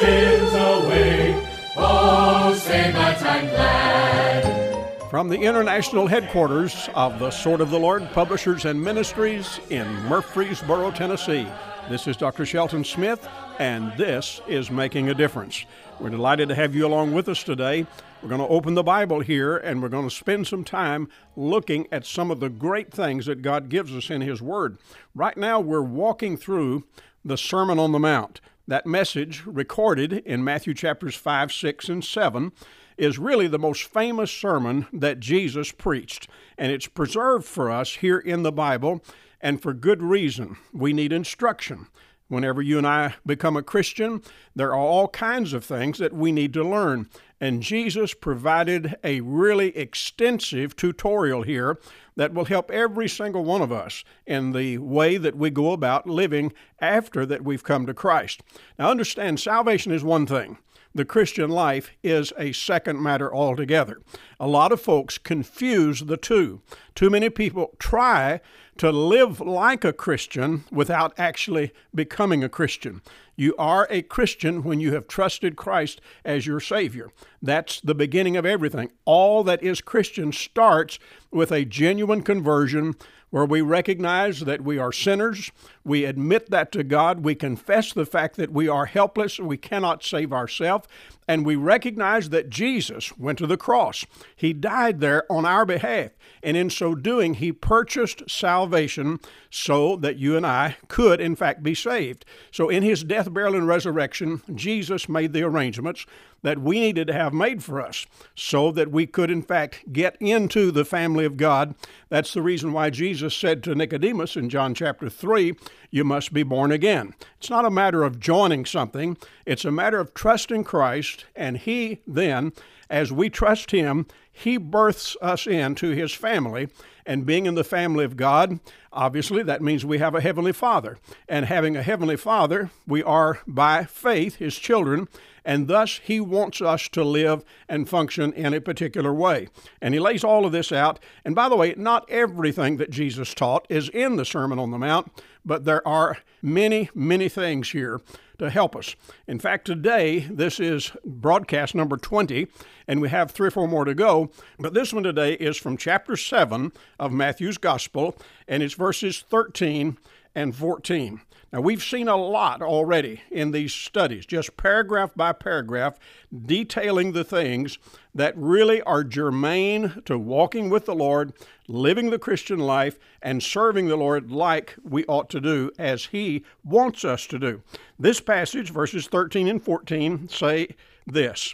sins away. Oh, say that I'm glad. From the international headquarters of the Sword of the Lord Publishers and Ministries in Murfreesboro, Tennessee, this is Dr. Shelton Smith, and this is Making a Difference. We're delighted to have you along with us today. We're going to open the Bible here and we're going to spend some time looking at some of the great things that God gives us in His Word. Right now, we're walking through the Sermon on the Mount. That message, recorded in Matthew chapters 5, 6, and 7, is really the most famous sermon that Jesus preached. And it's preserved for us here in the Bible, and for good reason. We need instruction. Whenever you and I become a Christian, there are all kinds of things that we need to learn. And Jesus provided a really extensive tutorial here that will help every single one of us in the way that we go about living after that we've come to Christ. Now, understand, salvation is one thing. The Christian life is a second matter altogether. A lot of folks confuse the two. Too many people try to live like a Christian without actually becoming a Christian. You are a Christian when you have trusted Christ as your Savior. That's the beginning of everything. All that is Christian starts with a genuine conversion where we recognize that we are sinners, we admit that to God, we confess the fact that we are helpless, we cannot save ourselves, and we recognize that Jesus went to the cross. He died there on our behalf, and in so doing, He purchased salvation so that you and I could, in fact, be saved. So, in His death, burial, and resurrection, Jesus made the arrangements that we needed to have made for us so that we could, in fact, get into the family of God. That's the reason why Jesus said to Nicodemus in John chapter 3, You must be born again. It's not a matter of joining something, it's a matter of trusting Christ, and He then, as we trust Him, He births us into His family. And being in the family of God, obviously, that means we have a Heavenly Father. And having a Heavenly Father, we are by faith His children and thus he wants us to live and function in a particular way. And he lays all of this out. And by the way, not everything that Jesus taught is in the Sermon on the Mount, but there are many, many things here to help us. In fact, today, this is broadcast number 20, and we have three or four more to go. But this one today is from chapter 7 of Matthew's Gospel, and it's verses 13 and 14. Now, we've seen a lot already in these studies, just paragraph by paragraph, detailing the things that really are germane to walking with the Lord, living the Christian life, and serving the Lord like we ought to do as He wants us to do. This passage, verses 13 and 14, say this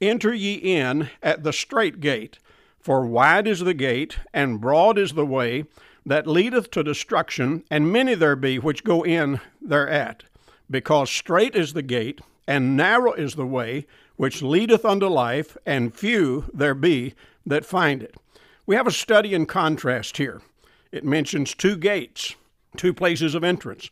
Enter ye in at the strait gate, for wide is the gate, and broad is the way that leadeth to destruction, and many there be which go in thereat. Because strait is the gate, and narrow is the way which leadeth unto life, and few there be that find it. We have a study in contrast here. It mentions two gates, two places of entrance.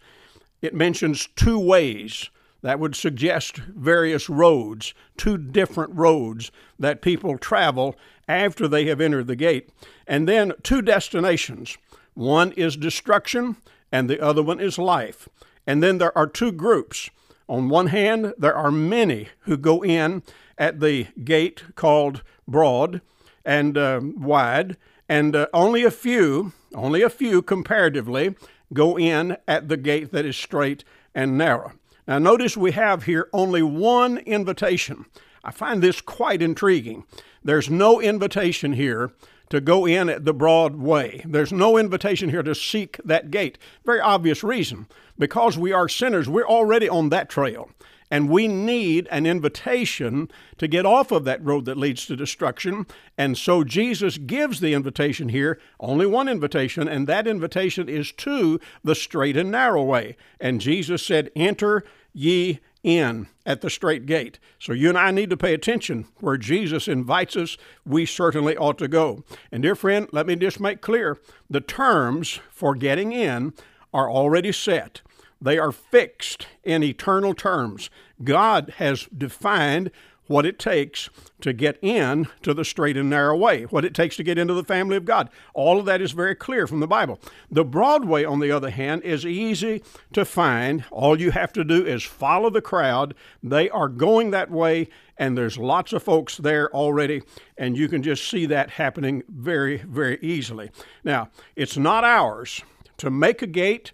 It mentions two ways. That would suggest various roads, two different roads that people travel after they have entered the gate. And then two destinations. One is destruction, and the other one is life. And then there are two groups. On one hand, there are many who go in at the gate called broad and uh, wide, and uh, only a few, only a few comparatively, go in at the gate that is straight and narrow. Now, notice we have here only one invitation. I find this quite intriguing. There's no invitation here to go in at the broad way. There's no invitation here to seek that gate. Very obvious reason. Because we are sinners, we're already on that trail. And we need an invitation to get off of that road that leads to destruction. And so Jesus gives the invitation here, only one invitation, and that invitation is to the straight and narrow way. And Jesus said, Enter ye in at the strait gate. So you and I need to pay attention where Jesus invites us, we certainly ought to go. And dear friend, let me just make clear the terms for getting in are already set. They are fixed in eternal terms. God has defined what it takes to get in to the straight and narrow way, what it takes to get into the family of God. All of that is very clear from the Bible. The broad way, on the other hand, is easy to find. All you have to do is follow the crowd. They are going that way, and there's lots of folks there already, and you can just see that happening very, very easily. Now, it's not ours to make a gate,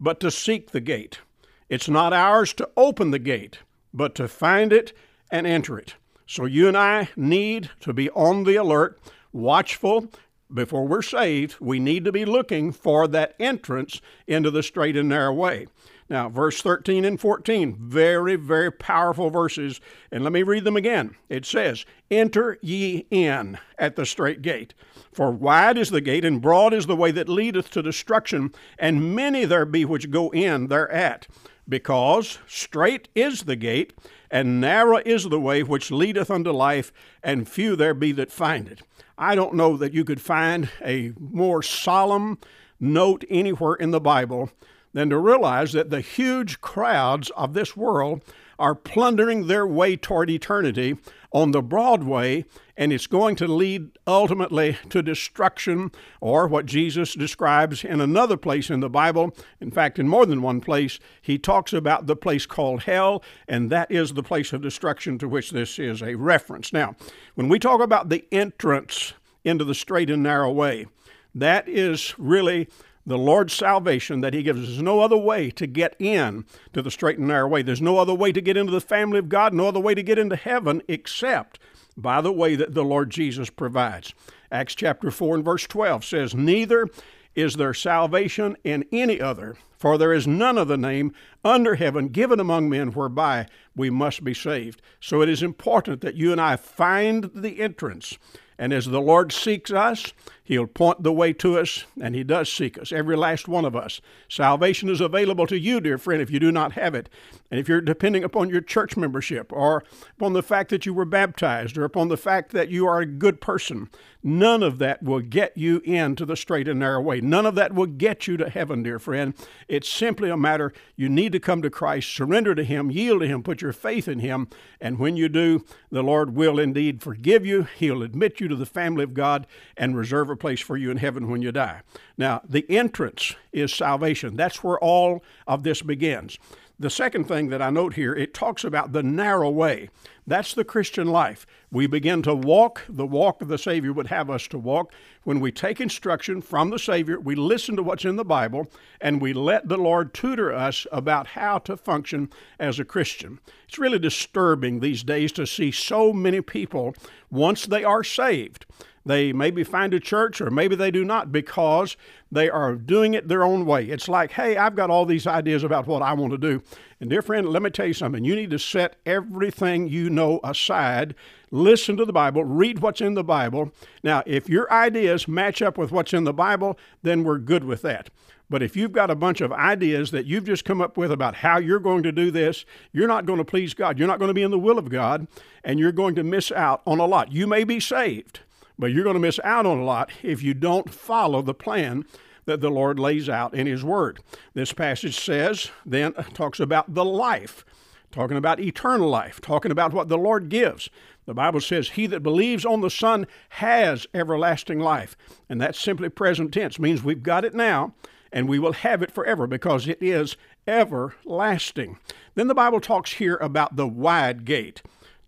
but to seek the gate. It's not ours to open the gate, but to find it and enter it. So you and I need to be on the alert, watchful. Before we're saved, we need to be looking for that entrance into the straight and narrow way. Now, verse 13 and 14, very, very powerful verses. And let me read them again. It says, Enter ye in at the strait gate. For wide is the gate, and broad is the way that leadeth to destruction, and many there be which go in thereat. Because strait is the gate, and narrow is the way which leadeth unto life, and few there be that find it. I don't know that you could find a more solemn note anywhere in the Bible than to realize that the huge crowds of this world are plundering their way toward eternity on the broad way, and it's going to lead ultimately to destruction, or what Jesus describes in another place in the Bible. In fact, in more than one place, he talks about the place called hell, and that is the place of destruction to which this is a reference. Now, when we talk about the entrance into the straight and narrow way, that is really the Lord's salvation that He gives. There's no other way to get in to the straight and narrow way. There's no other way to get into the family of God, no other way to get into heaven except by the way that the Lord Jesus provides. Acts chapter 4 and verse 12 says, Neither is there salvation in any other, for there is none other name under heaven given among men whereby we must be saved. So it is important that you and I find the entrance. And as the Lord seeks us, He'll point the way to us, and He does seek us, every last one of us. Salvation is available to you, dear friend, if you do not have it. And if you're depending upon your church membership, or upon the fact that you were baptized, or upon the fact that you are a good person, none of that will get you into the straight and narrow way. None of that will get you to heaven, dear friend. It's simply a matter you need to come to Christ, surrender to Him, yield to Him, put your faith in Him, and when you do, the Lord will indeed forgive you. He'll admit you to the family of God and reserve a place for you in heaven when you die. Now, the entrance is salvation. That's where all of this begins. The second thing that I note here, it talks about the narrow way. That's the Christian life. We begin to walk the walk the Savior would have us to walk. When we take instruction from the Savior, we listen to what's in the Bible, and we let the Lord tutor us about how to function as a Christian. It's really disturbing these days to see so many people, once they are saved, they maybe find a church or maybe they do not because they are doing it their own way. It's like, hey, I've got all these ideas about what I want to do. And, dear friend, let me tell you something. You need to set everything you know aside, listen to the Bible, read what's in the Bible. Now, if your ideas match up with what's in the Bible, then we're good with that. But if you've got a bunch of ideas that you've just come up with about how you're going to do this, you're not going to please God. You're not going to be in the will of God, and you're going to miss out on a lot. You may be saved, but you're going to miss out on a lot if you don't follow the plan that the Lord lays out in His Word. This passage says, then uh, talks about the life, talking about eternal life, talking about what the Lord gives. The Bible says, He that believes on the Son has everlasting life. And that's simply present tense, means we've got it now and we will have it forever because it is everlasting. Then the Bible talks here about the wide gate.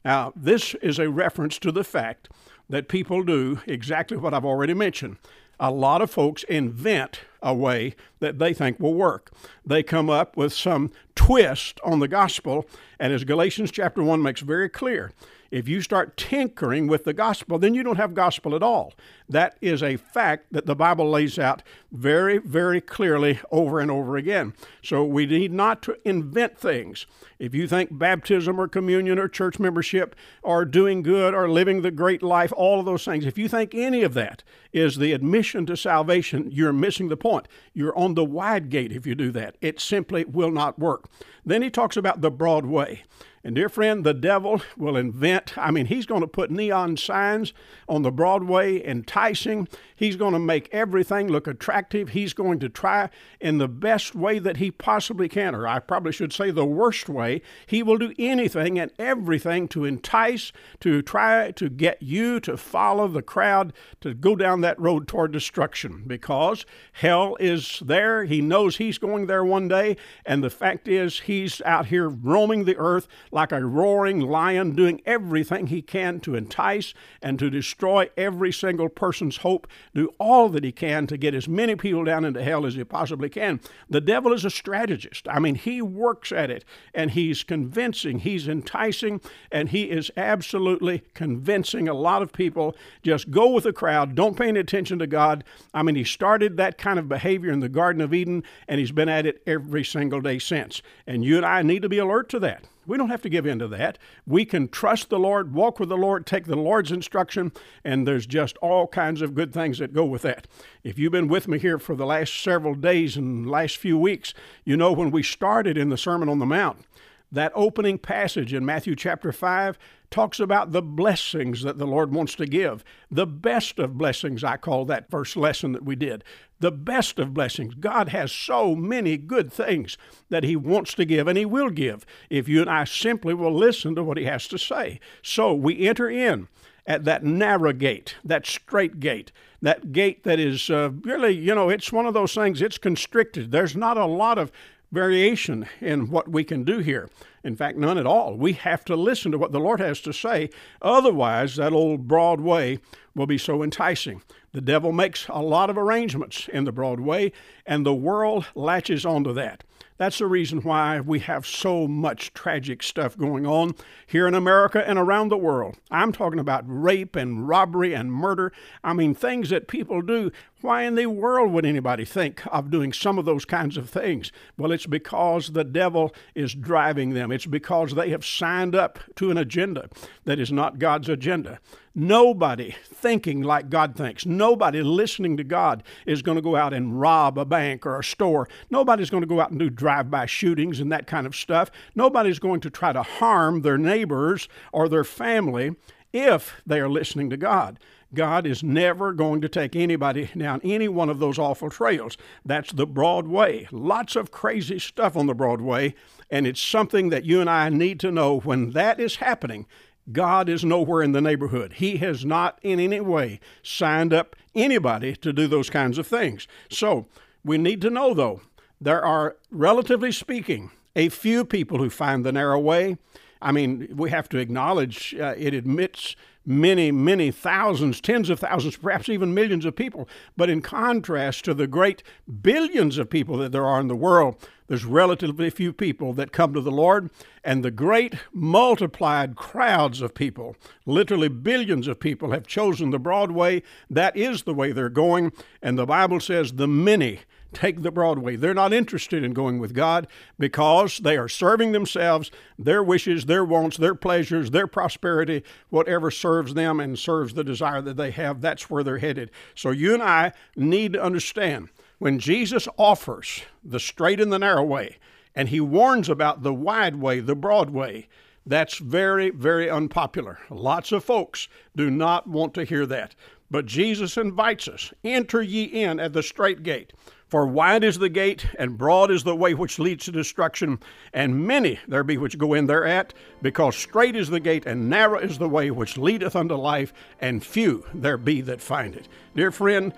Now, this is a reference to the fact that people do exactly what I've already mentioned. A lot of folks invent a way that they think will work. They come up with some twist on the gospel, and as Galatians chapter 1 makes very clear, if you start tinkering with the gospel, then you don't have gospel at all. That is a fact that the Bible lays out very, very clearly over and over again. So we need not to invent things. If you think baptism or communion or church membership or doing good or living the great life, all of those things, if you think any of that is the admission to salvation, you're missing the point. You're on the wide gate if you do that. It simply will not work. Then he talks about the broad way. And dear friend, the devil will invent, I mean, he's going to put neon signs on the Broadway, enticing. He's going to make everything look attractive. He's going to try in the best way that he possibly can, or I probably should say the worst way. He will do anything and everything to entice, to try to get you to follow the crowd, to go down that road toward destruction, because hell is there. He knows he's going there one day, and the fact is, he's out here roaming the earth like a roaring lion, doing everything he can to entice and to destroy every single person's hope, do all that he can to get as many people down into hell as he possibly can. The devil is a strategist. I mean, he works at it and he's convincing, he's enticing, and he is absolutely convincing a lot of people just go with the crowd, don't pay any attention to God. I mean, he started that kind of behavior in the Garden of Eden and he's been at it every single day since. And you and I need to be alert to that. We don't have to give in to that. We can trust the Lord, walk with the Lord, take the Lord's instruction, and there's just all kinds of good things that go with that. If you've been with me here for the last several days and last few weeks, you know when we started in the Sermon on the Mount, that opening passage in Matthew chapter 5 talks about the blessings that the Lord wants to give. The best of blessings, I call that first lesson that we did. The best of blessings. God has so many good things that He wants to give, and He will give if you and I simply will listen to what He has to say. So we enter in at that narrow gate, that straight gate, that gate that is uh, really, you know, it's one of those things, it's constricted. There's not a lot of variation in what we can do here. In fact, none at all. We have to listen to what the Lord has to say. Otherwise, that old broad way will be so enticing. The devil makes a lot of arrangements in the broad way, and the world latches onto that. That's the reason why we have so much tragic stuff going on here in America and around the world. I'm talking about rape and robbery and murder. I mean, things that people do. Why in the world would anybody think of doing some of those kinds of things? Well, it's because the devil is driving them. It's because they have signed up to an agenda that is not God's agenda. Nobody thinking like God thinks, nobody listening to God is going to go out and rob a bank or a store. Nobody's going to go out and do drive by shootings and that kind of stuff. Nobody's going to try to harm their neighbors or their family if they are listening to God. God is never going to take anybody down any one of those awful trails. That's the broad way. Lots of crazy stuff on the broad way, and it's something that you and I need to know when that is happening. God is nowhere in the neighborhood. He has not in any way signed up anybody to do those kinds of things. So we need to know, though, there are, relatively speaking, a few people who find the narrow way. I mean, we have to acknowledge uh, it admits many, many thousands, tens of thousands, perhaps even millions of people. But in contrast to the great billions of people that there are in the world, there's relatively few people that come to the Lord, and the great multiplied crowds of people, literally billions of people, have chosen the broad way. That is the way they're going, and the Bible says the many take the broad way. They're not interested in going with God because they are serving themselves, their wishes, their wants, their pleasures, their prosperity, whatever serves them and serves the desire that they have, that's where they're headed. So you and I need to understand when Jesus offers the straight and the narrow way, and he warns about the wide way, the broad way, that's very, very unpopular. Lots of folks do not want to hear that. But Jesus invites us enter ye in at the strait gate. For wide is the gate, and broad is the way which leads to destruction, and many there be which go in thereat, because strait is the gate, and narrow is the way which leadeth unto life, and few there be that find it. Dear friend,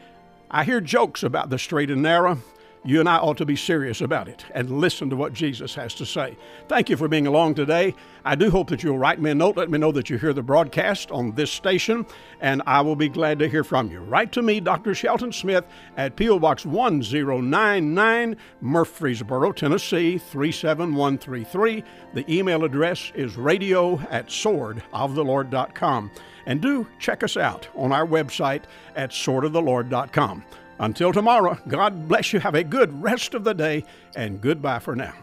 I hear jokes about the straight and narrow you and I ought to be serious about it and listen to what Jesus has to say. Thank you for being along today. I do hope that you'll write me a note. Let me know that you hear the broadcast on this station, and I will be glad to hear from you. Write to me, Dr. Shelton Smith, at P.O. Box 1099, Murfreesboro, Tennessee 37133. The email address is radio at swordoftheLord.com. And do check us out on our website at swordoftheLord.com. Until tomorrow, God bless you. Have a good rest of the day, and goodbye for now.